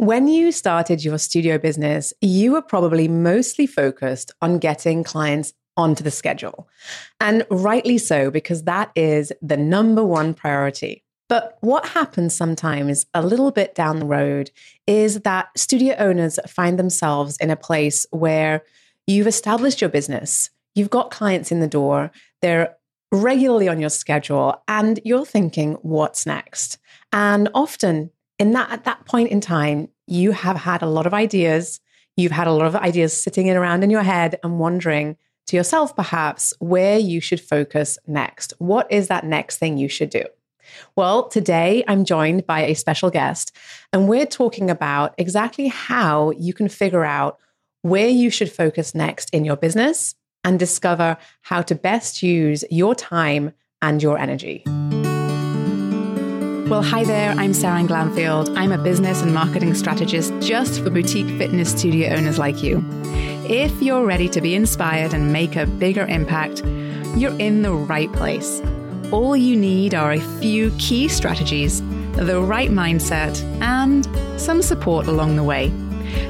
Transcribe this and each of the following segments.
When you started your studio business, you were probably mostly focused on getting clients onto the schedule. And rightly so, because that is the number one priority. But what happens sometimes a little bit down the road is that studio owners find themselves in a place where you've established your business, you've got clients in the door, they're regularly on your schedule, and you're thinking, what's next? And often in that at that point in time, you have had a lot of ideas. You've had a lot of ideas sitting in around in your head and wondering to yourself, perhaps, where you should focus next. What is that next thing you should do? Well, today I'm joined by a special guest, and we're talking about exactly how you can figure out where you should focus next in your business and discover how to best use your time and your energy. Well, hi there, I'm Sarah Glanfield. I'm a business and marketing strategist just for boutique fitness studio owners like you. If you're ready to be inspired and make a bigger impact, you're in the right place. All you need are a few key strategies, the right mindset, and some support along the way.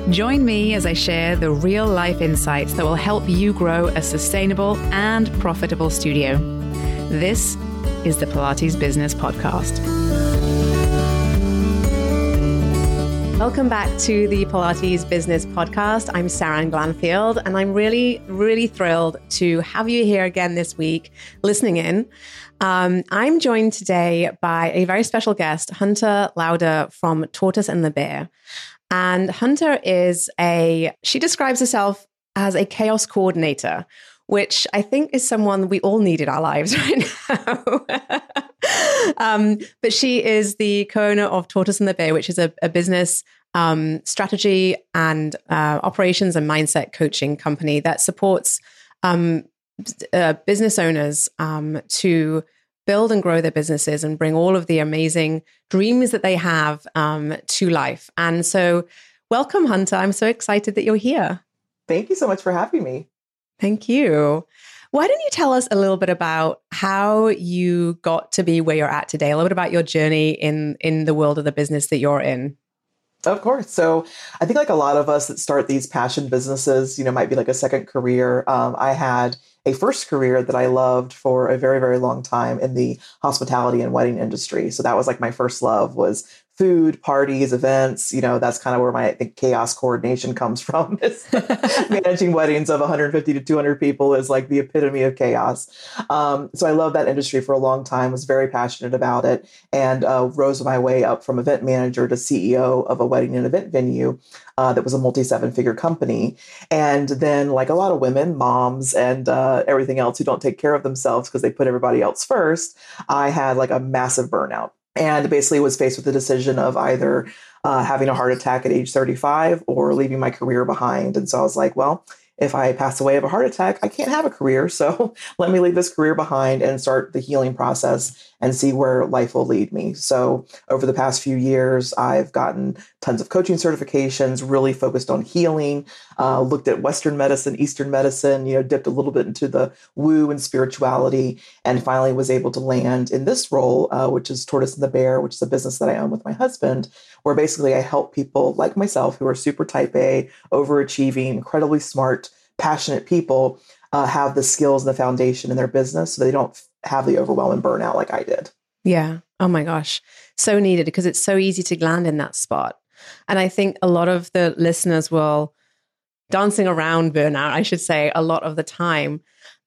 Join me as I share the real life insights that will help you grow a sustainable and profitable studio. This is the Pilates Business Podcast. Welcome back to the Pilates Business Podcast. I'm Sarah Glanfield, and I'm really, really thrilled to have you here again this week, listening in. Um, I'm joined today by a very special guest, Hunter Lauder from Tortoise and the Bear. And Hunter is a, she describes herself as a chaos coordinator, which I think is someone we all need in our lives right now. um, but she is the co-owner of Tortoise and the Bear, which is a, a business um, strategy and uh, operations and mindset coaching company that supports um, uh, business owners um, to build and grow their businesses and bring all of the amazing dreams that they have um, to life. And so, welcome, Hunter. I'm so excited that you're here. Thank you so much for having me. Thank you. Why don't you tell us a little bit about how you got to be where you're at today? A little bit about your journey in in the world of the business that you're in. Of course. So I think like a lot of us that start these passion businesses, you know, might be like a second career. Um, I had a first career that I loved for a very, very long time in the hospitality and wedding industry. So that was like my first love was food, parties, events. You know, that's kind of where my I think chaos coordination comes from. managing weddings of 150 to 200 people is like the epitome of chaos. Um, so I love that industry for a long time. Was very passionate about it, and uh, rose my way up from event manager to CEO of a wedding and event venue uh, that was a multi seven figure company. And then, like a lot of women, moms, and uh, everything else who don't take care of themselves because they put everybody else first, I had like a massive burnout and basically was faced with the decision of either uh, having a heart attack at age 35 or leaving my career behind. And so I was like, well, if I pass away of a heart attack, I can't have a career. So let me leave this career behind and start the healing process and see where life will lead me. So over the past few years, I've gotten tons of coaching certifications, really focused on healing, uh, looked at Western medicine, Eastern medicine, you know, dipped a little bit into the woo and spirituality, and finally was able to land in this role, uh, which is Tortoise and the Bear, which is a business that I own with my husband, where basically I help people like myself who are super type A, overachieving, incredibly smart, passionate people uh, have the skills and the foundation in their business so they don't have the overwhelm and burnout like I did. Yeah. Oh my gosh. So needed because it's so easy to land in that spot. And I think a lot of the listeners will dancing around burnout, I should say, a lot of the time,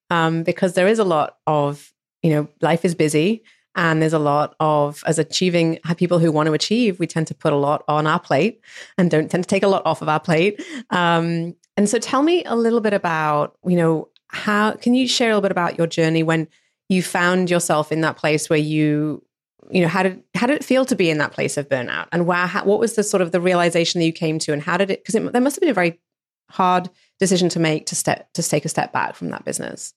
um, because there is a lot of, you know, life is busy and there's a lot of, as achieving people who want to achieve, we tend to put a lot on our plate and don't tend to take a lot off of our plate. Um, and so tell me a little bit about, you know, how can you share a little bit about your journey when you found yourself in that place where you you know how did how did it feel to be in that place of burnout? And wow how, what was the sort of the realization that you came to and how did it because there must have been a very hard decision to make to step to take a step back from that business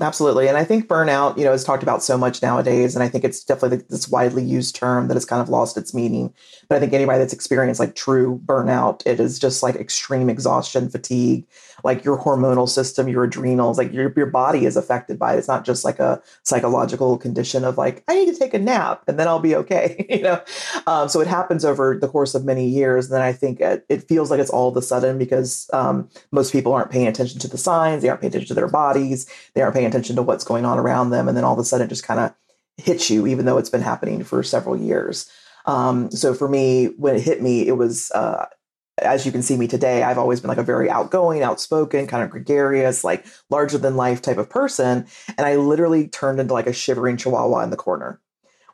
absolutely. And I think burnout, you know, is talked about so much nowadays. And I think it's definitely this widely used term that has kind of lost its meaning. But I think anybody that's experienced like true burnout, it is just like extreme exhaustion, fatigue, like your hormonal system, your adrenals, like your, your body is affected by it. It's not just like a psychological condition of like, I need to take a nap and then I'll be okay, you know? Um, so it happens over the course of many years. And then I think it, it feels like it's all of a sudden because um, most people aren't paying attention to the signs, they aren't paying attention to their bodies, they aren't paying attention to what's going on around them. And then all of a sudden it just kind of hits you, even though it's been happening for several years. Um, so for me, when it hit me, it was uh, as you can see me today, I've always been like a very outgoing, outspoken, kind of gregarious, like larger than life type of person. And I literally turned into like a shivering chihuahua in the corner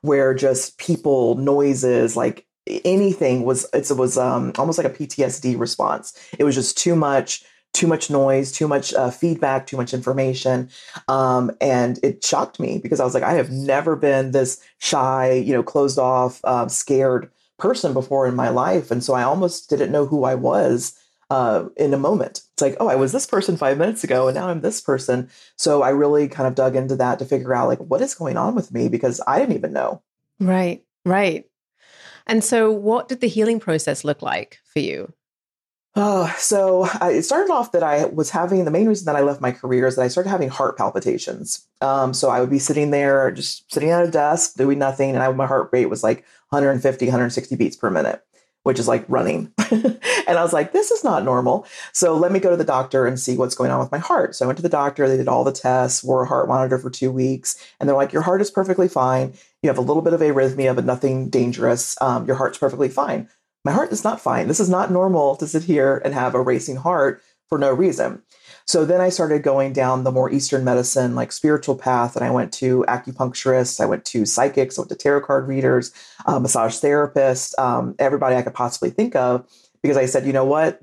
where just people, noises, like anything was, it was um, almost like a PTSD response. It was just too much, too much noise, too much uh, feedback, too much information. Um, and it shocked me because I was like, I have never been this shy, you know, closed off, uh, scared person before in my life. And so I almost didn't know who I was uh, in a moment. It's like, oh, I was this person five minutes ago and now I'm this person. So I really kind of dug into that to figure out like what is going on with me because I didn't even know. Right, right. And so what did the healing process look like for you? Oh, so it started off that I was having the main reason that I left my career is that I started having heart palpitations. Um, so I would be sitting there, just sitting at a desk, doing nothing, and I, my heart rate was like 150, 160 beats per minute, which is like running. and I was like, this is not normal. So let me go to the doctor and see what's going on with my heart. So I went to the doctor, they did all the tests, wore a heart monitor for two weeks, and they're like, your heart is perfectly fine. You have a little bit of arrhythmia, but nothing dangerous. Um, your heart's perfectly fine my heart is not fine. This is not normal to sit here and have a racing heart for no reason. So then I started going down the more Eastern medicine, like spiritual path, and I went to acupuncturists, I went to psychics, I went to tarot card readers, uh, massage therapists, um, everybody I could possibly think of, because I said, you know what,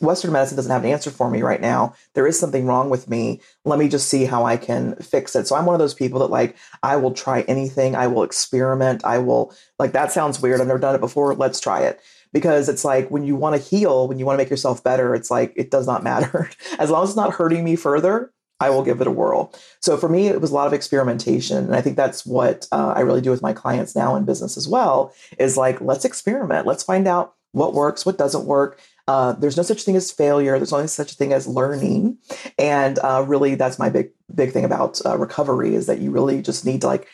Western medicine doesn't have an answer for me right now. There is something wrong with me. Let me just see how I can fix it. So I'm one of those people that like I will try anything. I will experiment. I will like that sounds weird. I've never done it before. Let's try it because it's like when you want to heal, when you want to make yourself better, it's like it does not matter. As long as it's not hurting me further, I will give it a whirl. So for me, it was a lot of experimentation. And I think that's what uh, I really do with my clients now in business as well is like, let's experiment. Let's find out what works, what doesn't work. Uh, there's no such thing as failure. There's only such a thing as learning. And uh, really, that's my big, big thing about uh, recovery is that you really just need to like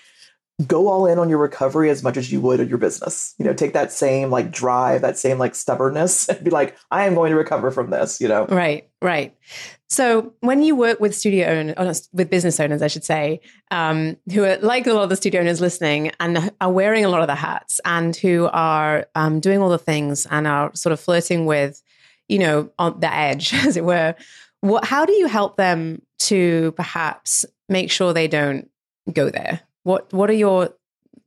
go all in on your recovery as much as you would on your business. You know, take that same like drive, that same like stubbornness and be like, I am going to recover from this, you know? Right, right. So when you work with studio owners, with business owners, I should say, um, who are like a lot of the studio owners listening and are wearing a lot of the hats and who are um, doing all the things and are sort of flirting with, you know, on the edge, as it were, what, how do you help them to perhaps make sure they don't go there? What what are your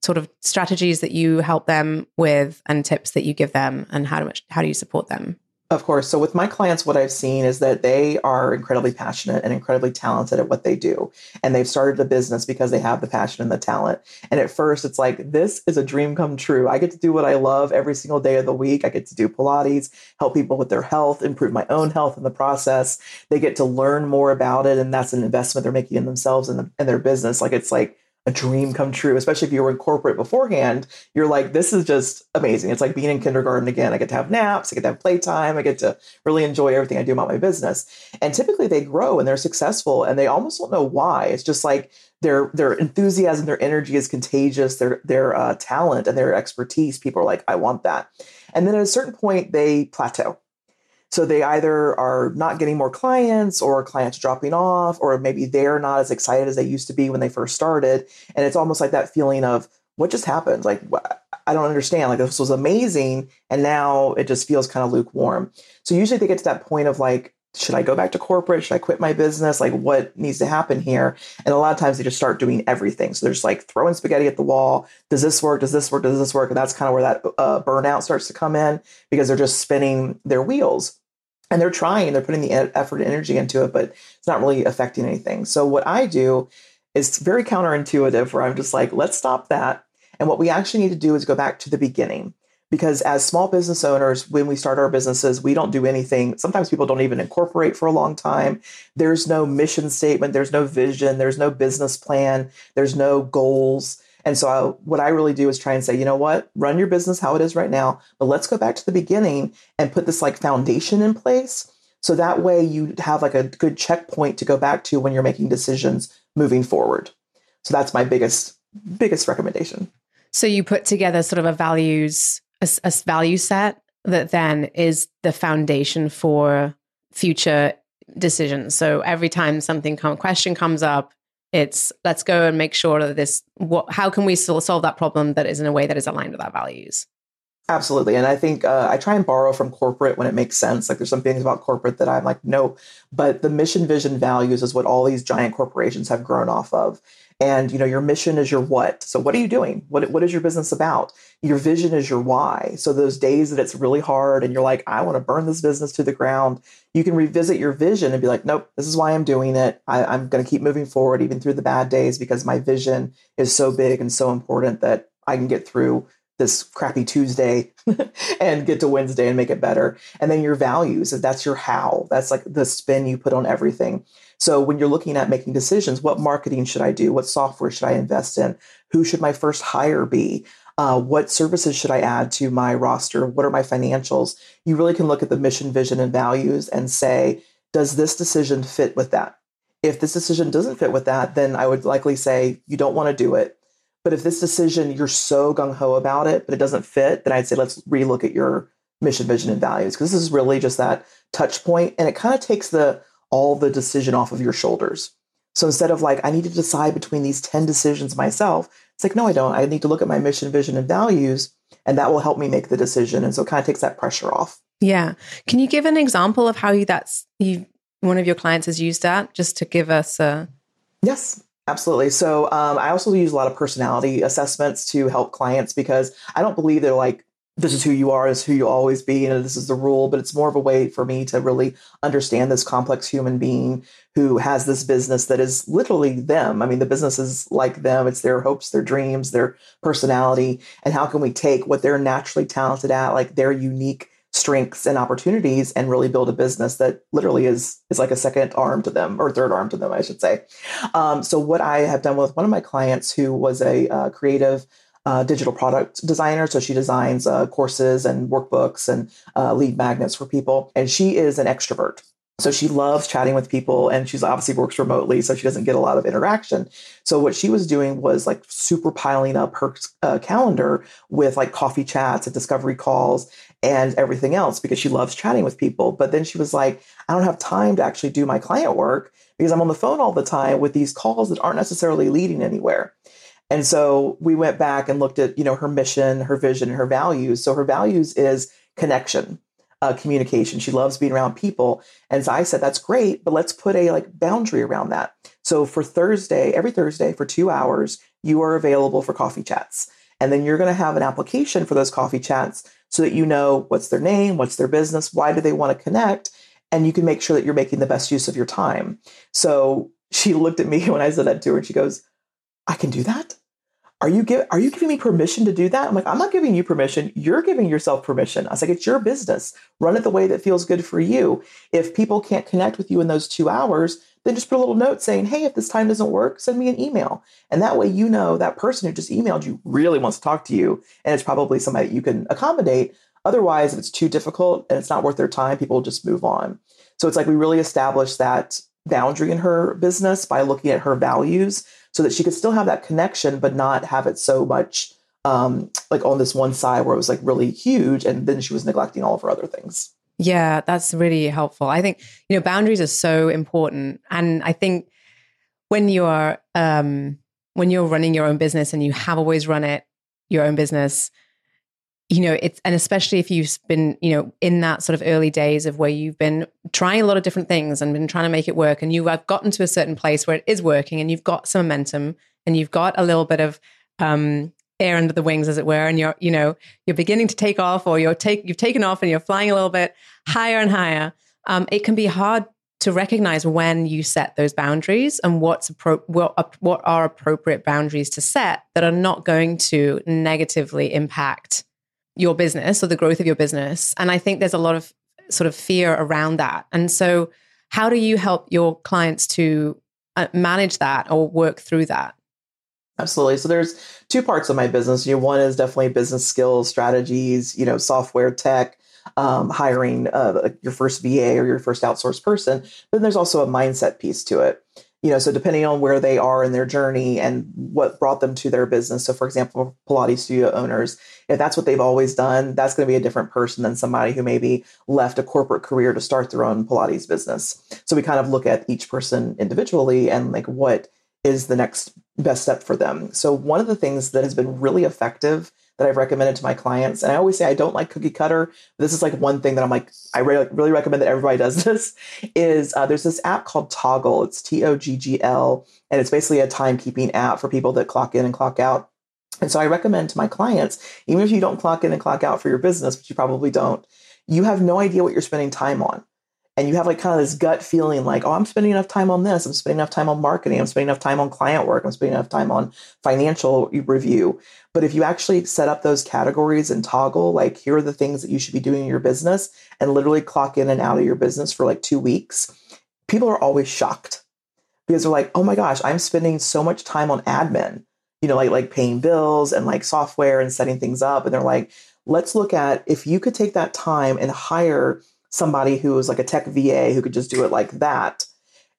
sort of strategies that you help them with and tips that you give them and how much how do you support them? Of course. So with my clients, what I've seen is that they are incredibly passionate and incredibly talented at what they do. And they've started a business because they have the passion and the talent. And at first it's like, this is a dream come true. I get to do what I love every single day of the week. I get to do Pilates, help people with their health, improve my own health in the process. They get to learn more about it. And that's an investment they're making in themselves and, the, and their business. Like it's like, a dream come true, especially if you were in corporate beforehand. You're like, this is just amazing. It's like being in kindergarten again. I get to have naps, I get to have playtime, I get to really enjoy everything I do about my business. And typically they grow and they're successful and they almost don't know why. It's just like their their enthusiasm, their energy is contagious, their their uh, talent and their expertise. People are like, I want that. And then at a certain point, they plateau so they either are not getting more clients or clients dropping off, or maybe they're not as excited as they used to be when they first started. And it's almost like that feeling of what just happened? Like, I don't understand. Like, this was amazing. And now it just feels kind of lukewarm. So usually they get to that point of like, should I go back to corporate? Should I quit my business? Like, what needs to happen here? And a lot of times they just start doing everything. So they're just like throwing spaghetti at the wall. Does this work? Does this work? Does this work? And that's kind of where that uh, burnout starts to come in because they're just spinning their wheels and they're trying, they're putting the effort and energy into it, but it's not really affecting anything. So what I do is very counterintuitive where I'm just like, let's stop that. And what we actually need to do is go back to the beginning. because as small business owners when we start our businesses we don't do anything sometimes people don't even incorporate for a long time there's no mission statement there's no vision there's no business plan there's no goals and so I, what i really do is try and say you know what? Run your business how it is right now but let's go back to the beginning and put this like foundation in place so that way you have like a good checkpoint to go back to when you're making decisions moving forward. So that's my biggest biggest recommendation. So you put together sort of a values a, a value set that then is the foundation for future decisions. So every time something come, question comes up, it's let's go and make sure that this what how can we solve that problem that is in a way that is aligned with our values. Absolutely. And I think uh, I try and borrow from corporate when it makes sense. Like there's some things about corporate that I'm like, no, but the mission, vision, values is what all these giant corporations have grown off of and you know your mission is your what. So what are you doing? What, what is your business about? Your vision is your why. So those days that it's really hard and you're like i want to burn this business to the ground you can revisit your vision and be like nope this is why i'm doing it. I, i'm going to keep moving forward even through the bad days because my vision is so big and so important that i can get through this crappy Tuesday and get to Wednesday and make it better. And then your values, that's your how, that's like the spin you put on everything. So when you're looking at making decisions, what marketing should I do? What software should I invest in? Who should my first hire be? Uh, what services should I add to my roster? What are my financials? You really can look at the mission, vision, and values and say, does this decision fit with that? If this decision doesn't fit with that, then I would likely say you don't want to do it. But if this decision, you're so gung ho about it, but it doesn't fit, then I'd say let's relook at your mission, vision, and values because this is really just that touch point, and it kind of takes the all the decision off of your shoulders. So instead of like I need to decide between these ten decisions myself, it's like no, I don't. I need to look at my mission, vision, and values, and that will help me make the decision. And so it kind of takes that pressure off. Yeah. Can you give an example of how you that's you one of your clients has used that just to give us a Yes. Absolutely. So um, I also use a lot of personality assessments to help clients because I don't believe they're like, this is who you are, this is who you always be, and this is the rule. But it's more of a way for me to really understand this complex human being who has this business that is literally them. I mean, the business is like them. It's their hopes, their dreams, their personality. And how can we take what they're naturally talented at, like their unique strengths and opportunities and really build a business that literally is is like a second arm to them or third arm to them i should say um, so what i have done with one of my clients who was a uh, creative uh, digital product designer so she designs uh, courses and workbooks and uh, lead magnets for people and she is an extrovert so she loves chatting with people and she's obviously works remotely, so she doesn't get a lot of interaction. So what she was doing was like super piling up her uh, calendar with like coffee chats and discovery calls and everything else because she loves chatting with people. But then she was like, I don't have time to actually do my client work because I'm on the phone all the time with these calls that aren't necessarily leading anywhere. And so we went back and looked at, you know, her mission, her vision, her values. So her values is connection uh, communication. She loves being around people. And so I said, that's great, but let's put a like boundary around that. So for Thursday, every Thursday for two hours, you are available for coffee chats. And then you're going to have an application for those coffee chats so that you know what's their name, what's their business, why do they want to connect, and you can make sure that you're making the best use of your time. So she looked at me when I said that to her and she goes, I can do that? Are you give, are you giving me permission to do that? I'm like, I'm not giving you permission. You're giving yourself permission. I was like, it's your business. Run it the way that feels good for you. If people can't connect with you in those two hours, then just put a little note saying, hey, if this time doesn't work, send me an email. And that way you know that person who just emailed you really wants to talk to you. And it's probably somebody you can accommodate. Otherwise, if it's too difficult and it's not worth their time, people will just move on. So it's like we really established that boundary in her business by looking at her values so that she could still have that connection, but not have it so much um, like on this one side where it was like really huge, and then she was neglecting all of her other things. Yeah, that's really helpful. I think you know boundaries are so important, and I think when you are um, when you're running your own business and you have always run it your own business, you know it's and especially if you've been you know in that sort of early days of where you've been trying a lot of different things and been trying to make it work and you have gotten to a certain place where it is working and you've got some momentum and you've got a little bit of um, air under the wings as it were and you're you know you're beginning to take off or you're take you've taken off and you're flying a little bit higher and higher um, it can be hard to recognize when you set those boundaries and what's appro- what, what are appropriate boundaries to set that are not going to negatively impact your business or the growth of your business. And I think there's a lot of sort of fear around that. And so, how do you help your clients to uh, manage that or work through that? Absolutely. So there's two parts of my business. You know, one is definitely business skills, strategies, you know, software, tech, um, hiring uh, your first VA or your first outsourced person. Then there's also a mindset piece to it you know so depending on where they are in their journey and what brought them to their business. So for example pilates studio owners if that's what they've always done that's going to be a different person than somebody who maybe left a corporate career to start their own pilates business. So we kind of look at each person individually and like what is the next best step for them. So one of the things that has been really effective that I've recommended to my clients. And I always say I don't like cookie cutter. This is like one thing that I'm like, I really, really recommend that everybody does this is uh, there's this app called Toggl. It's T O G G L. And it's basically a timekeeping app for people that clock in and clock out. And so I recommend to my clients, even if you don't clock in and clock out for your business, which you probably don't, you have no idea what you're spending time on and you have like kind of this gut feeling like, oh, I'm spending enough time on this. I'm spending enough time on marketing. I'm spending enough time on client work. I'm spending enough time on financial review. But if you actually set up those categories and Toggl, like here are the things that you should be doing in your business and literally clock in and out of your business for like two weeks, people are always shocked because they're like, oh my gosh, I'm spending so much time on admin, you know, like like paying bills and like software and setting things up. And they're like, let's look at if you could take that time and hire somebody who is like a tech VA who could just do it like that.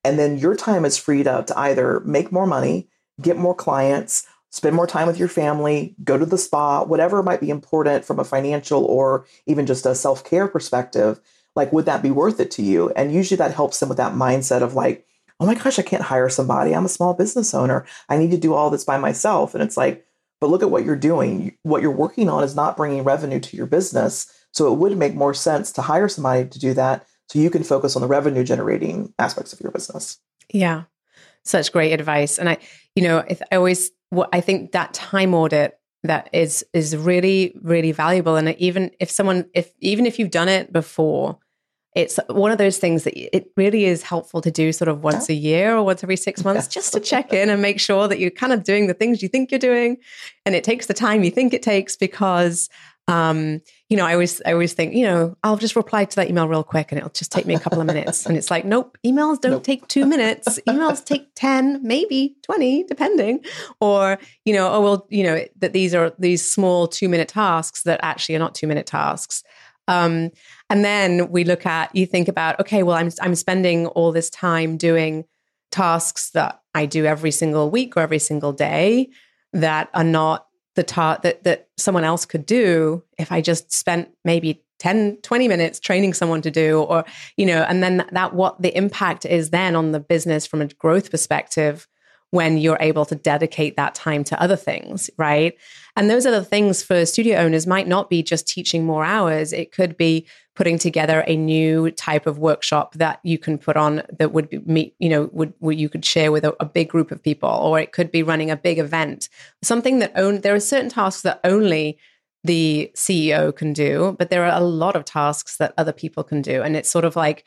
And then your time is freed up to either make more money, get more clients, spend more time with your family, go to the spa, whatever might be important from a financial or even just a self care perspective. Like, would that be worth it to you? And usually that helps them with that mindset of like, oh my gosh, I can't hire somebody. I'm a small business owner. I need to do all this by myself. And it's like, but look at what you're doing. What you're working on is not bringing revenue to your business. So it would make more sense to hire somebody to do that so you can focus on the revenue generating aspects of your business. Yeah. Such great advice. And I, you know, I always, what I think that time audit that is is really really valuable and even if someone if even if you've done it before it's one of those things that it really is helpful to do sort of once a year or once every six months just to check in and make sure that you're kind of doing the things you think you're doing and it takes the time you think it takes because um, you know, I always, I always think, you know, I'll just reply to that email real quick and it'll just take me a couple of minutes. And it's like, nope, emails don't nope. take two minutes. Emails take 10, maybe 20, depending. Or, you know, oh, well, you know, that these are these small two minute tasks that actually are not two minute tasks. Um, and then we look at, you think about, okay, well, I'm, I'm spending all this time doing tasks that I do every single week or every single day that are not the taught that that someone else could do if I just spent maybe 10 20 minutes training someone to do or you know and then that what the impact is then on the business from a growth perspective when you're able to dedicate that time to other things, right? And those other things for studio owners might not be just teaching more hours. It could be putting together a new type of workshop that you can put on that would be meet, you know, would, would you could share with a, a, big group of people, or it could be running a big event, something that own. There are certain tasks that only the CEO can do, but there are a lot of tasks that other people can do, and it's sort of like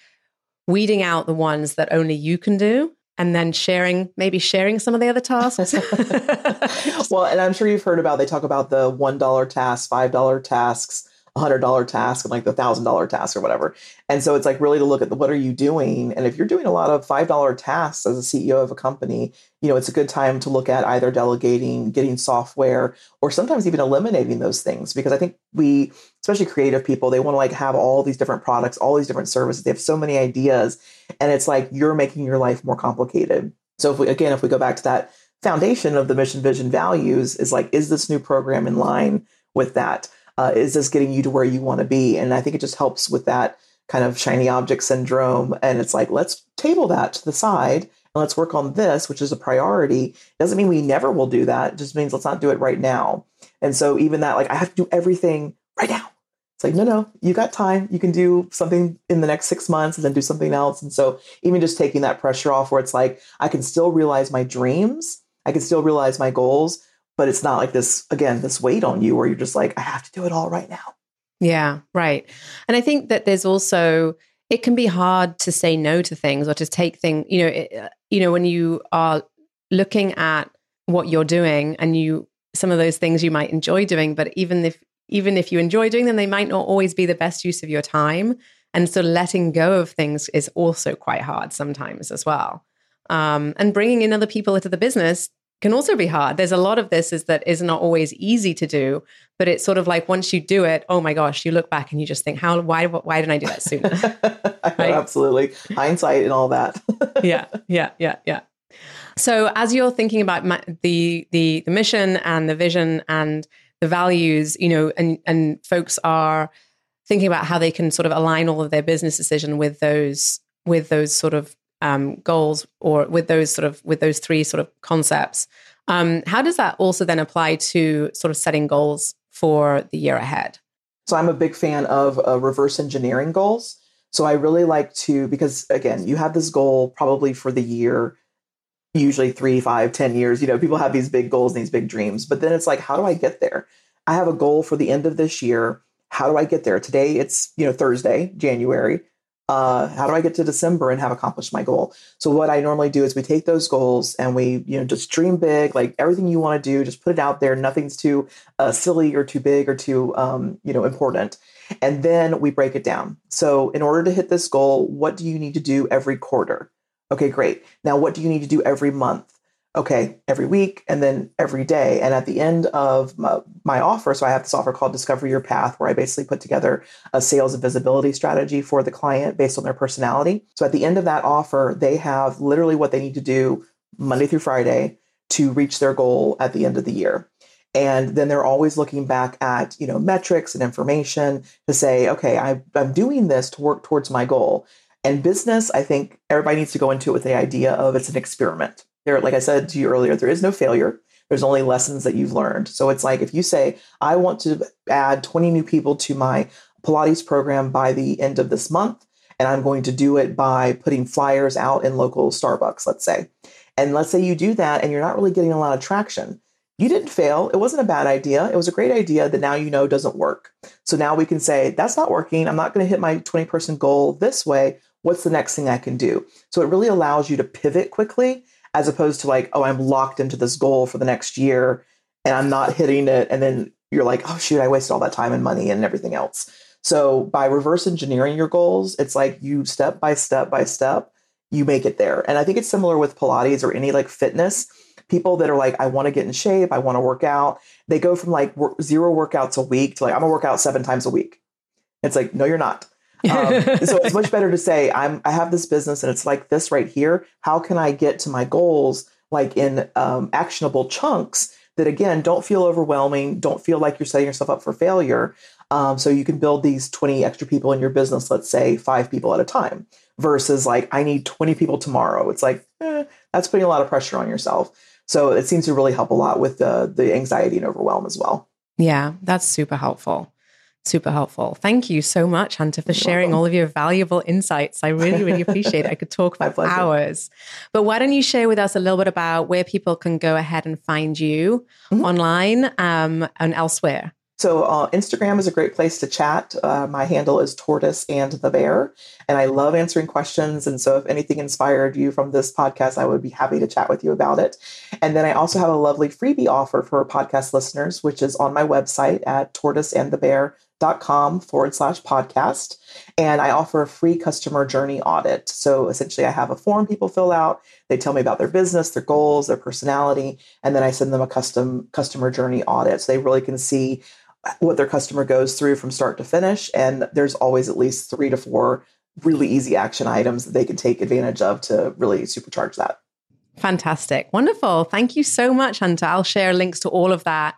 weeding out the ones that only you can do and then sharing maybe sharing some of the other tasks. Well and i'm sure you've heard about they talk about the $1 tasks $5 tasks $100 task and like the $1000 task or whatever. And so it's like really to look at the, what are you doing? And if you're doing a lot of $5 tasks as a ceo of a company you know it's a good time to look at either delegating getting software or sometimes even eliminating those things because i think we especially creative people they want to like have all these different products all these different services they have so many ideas and it's like you're making your life more complicated so if we again if we go back to that foundation of the mission vision values is like is this new program in line with that uh, is this getting you to where you want to be? And I think it just helps with that kind of shiny object syndrome. And it's like, let's table that to the side let's work on this, which is a priority. Doesn't mean we never will do that. It just means let's not do it right now. And so even that, like, I have to do everything right now. It's like, no, no, you got time. You can do something in the next six months and then do something else. And so even just taking that pressure off where it's like, I can still realize my dreams. I can still realize my goals, but it's not like this again this weight on you where you're just like i have to do it all right now yeah right and i think that there's also it can be hard to say no to things or to take things you know it, uh, you know when you are looking at what you're doing and you some of those things you might enjoy doing but even if even if you enjoy doing them, they might not always be the best use of your time. And so letting go of things is also quite hard sometimes as well. Um, and bringing in other people into the business can also be hard. There's a lot of this is that is not always easy to do, but it's sort of like once you do it, oh my gosh, you look back and you just think, how why why didn't I do that sooner? right? Absolutely, hindsight and all that. yeah, yeah, yeah, yeah. So as you're thinking about the the the mission and the vision and the values, you know, and and folks are thinking about how they can sort of align all of their business decision with those with those sort of um, goals or with those sort of with those three sort of concepts. Um, how does that also then apply to sort of setting goals for the year ahead? So I'm a big fan of uh, reverse engineering goals. So I really like to because again, you have this goal probably for the year, usually three, five, ten years. You know, people have these big goals and these big dreams, but then it's like, how do I get there? I have a goal for the end of this year. How do I get there? Today it's you know Thursday, January uh, how do I get to December and have accomplished my goal? So what I normally do is we take those goals and we, you know, just dream big, like everything you want to do, just put it out there. Nothing's too uh, silly or too big or too, um, you know, important. And then we break it down. So in order to hit this goal, what do you need to do every quarter? Okay, great. Now, what do you need to do every month? Okay, every week and then every day. And at the end of my, my, offer, so I have this offer called Discover Your Path, where I basically put together a sales and visibility strategy for the client based on their personality. So at the end of that offer, they have literally what they need to do Monday through Friday to reach their goal at the end of the year. And then they're always looking back at, you know, metrics and information to say, okay, I, I'm doing this to work towards my goal. And business, I think everybody needs to go into it with the idea of it's an experiment there, like I said to you earlier, there is no failure. There's only lessons that you've learned. So it's like if you say, I want to add 20 new people to my Pilates program by the end of this month, and I'm going to do it by putting flyers out in local Starbucks, let's say. And let's say you do that and you're not really getting a lot of traction. You didn't fail. It wasn't a bad idea. It was a great idea that now you know doesn't work. So now we can say, that's not working. I'm not going to hit my 20 person goal this way. What's the next thing I can do? So it really allows you to pivot quickly as opposed to like, oh, I'm locked into this goal for the next year and I'm not hitting it. And then you're like, oh, shoot, I wasted all that time and money and everything else. So by reverse engineering your goals, it's like you step by step by step, you make it there. And I think it's similar with Pilates or any like fitness. People that are like, I want to get in shape, I want to work out, they go from like zero workouts a week to like, I'm gonna work out seven times a week. It's like, no, you're not. Um, so it's much better to say I'm I have this business and it's like this right here. How can I get to my goals like in um, actionable chunks that again don't feel overwhelming, don't feel like you're setting yourself up for failure. Um, so you can build these 20 extra people in your business, let's say five people at a time, versus like I need 20 people tomorrow. It's like eh, that's putting a lot of pressure on yourself. So it seems to really help a lot with the the anxiety and overwhelm as well. Yeah, that's super helpful. Super helpful. Thank you so much, Hunter, for You're sharing welcome. all of your valuable insights. I really, really appreciate it. I could talk for hours. But why don't you share with us a little bit about where people can go ahead and find you mm-hmm. online um, and elsewhere? So uh, Instagram is a great place to chat. Uh, my handle is Tortoise and the Bear, and I love answering questions. And so, if anything inspired you from this podcast, I would be happy to chat with you about it. And then I also have a lovely freebie offer for podcast listeners, which is on my website at tortoiseandthebear.com forward slash podcast. And I offer a free customer journey audit. So essentially, I have a form people fill out. They tell me about their business, their goals, their personality, and then I send them a custom customer journey audit so they really can see what their customer goes through from start to finish. And there's always at least three to four really easy action items that they can take advantage of to really supercharge that. Fantastic. Wonderful. Thank you so much, Hunter. I'll share links to all of that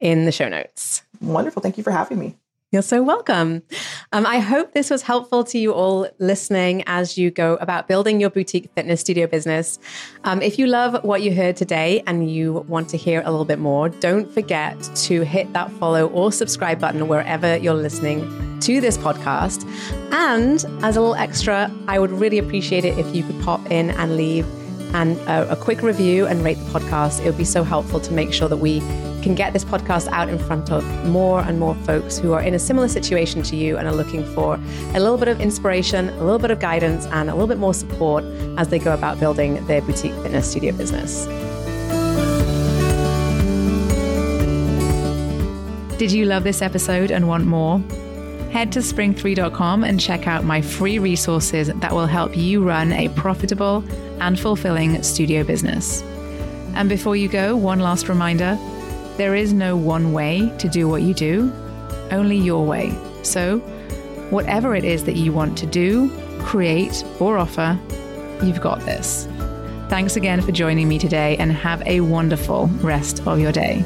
in the show notes. Wonderful. Thank you for having me. You're so welcome. Um, I hope this was helpful to you all listening as you go about building your boutique fitness studio business. Um, if you love what you heard today and you want to hear a little bit more, don't forget to hit that follow or subscribe button wherever you're listening to this podcast. And as a little extra, I would really appreciate it if you could pop in and leave and a, a quick review and rate the podcast. It would be so helpful to make sure that we can get this podcast out in front of more and more folks who are in a similar situation to you and are looking for a little bit of inspiration, a little bit of guidance, and a little bit more support as they go about building their boutique fitness studio business. Did you love this episode and want more? Head to spring3.com and check out my free resources that will help you run a profitable and fulfilling studio business. And before you go, one last reminder there is no one way to do what you do, only your way. So, whatever it is that you want to do, create, or offer, you've got this. Thanks again for joining me today and have a wonderful rest of your day.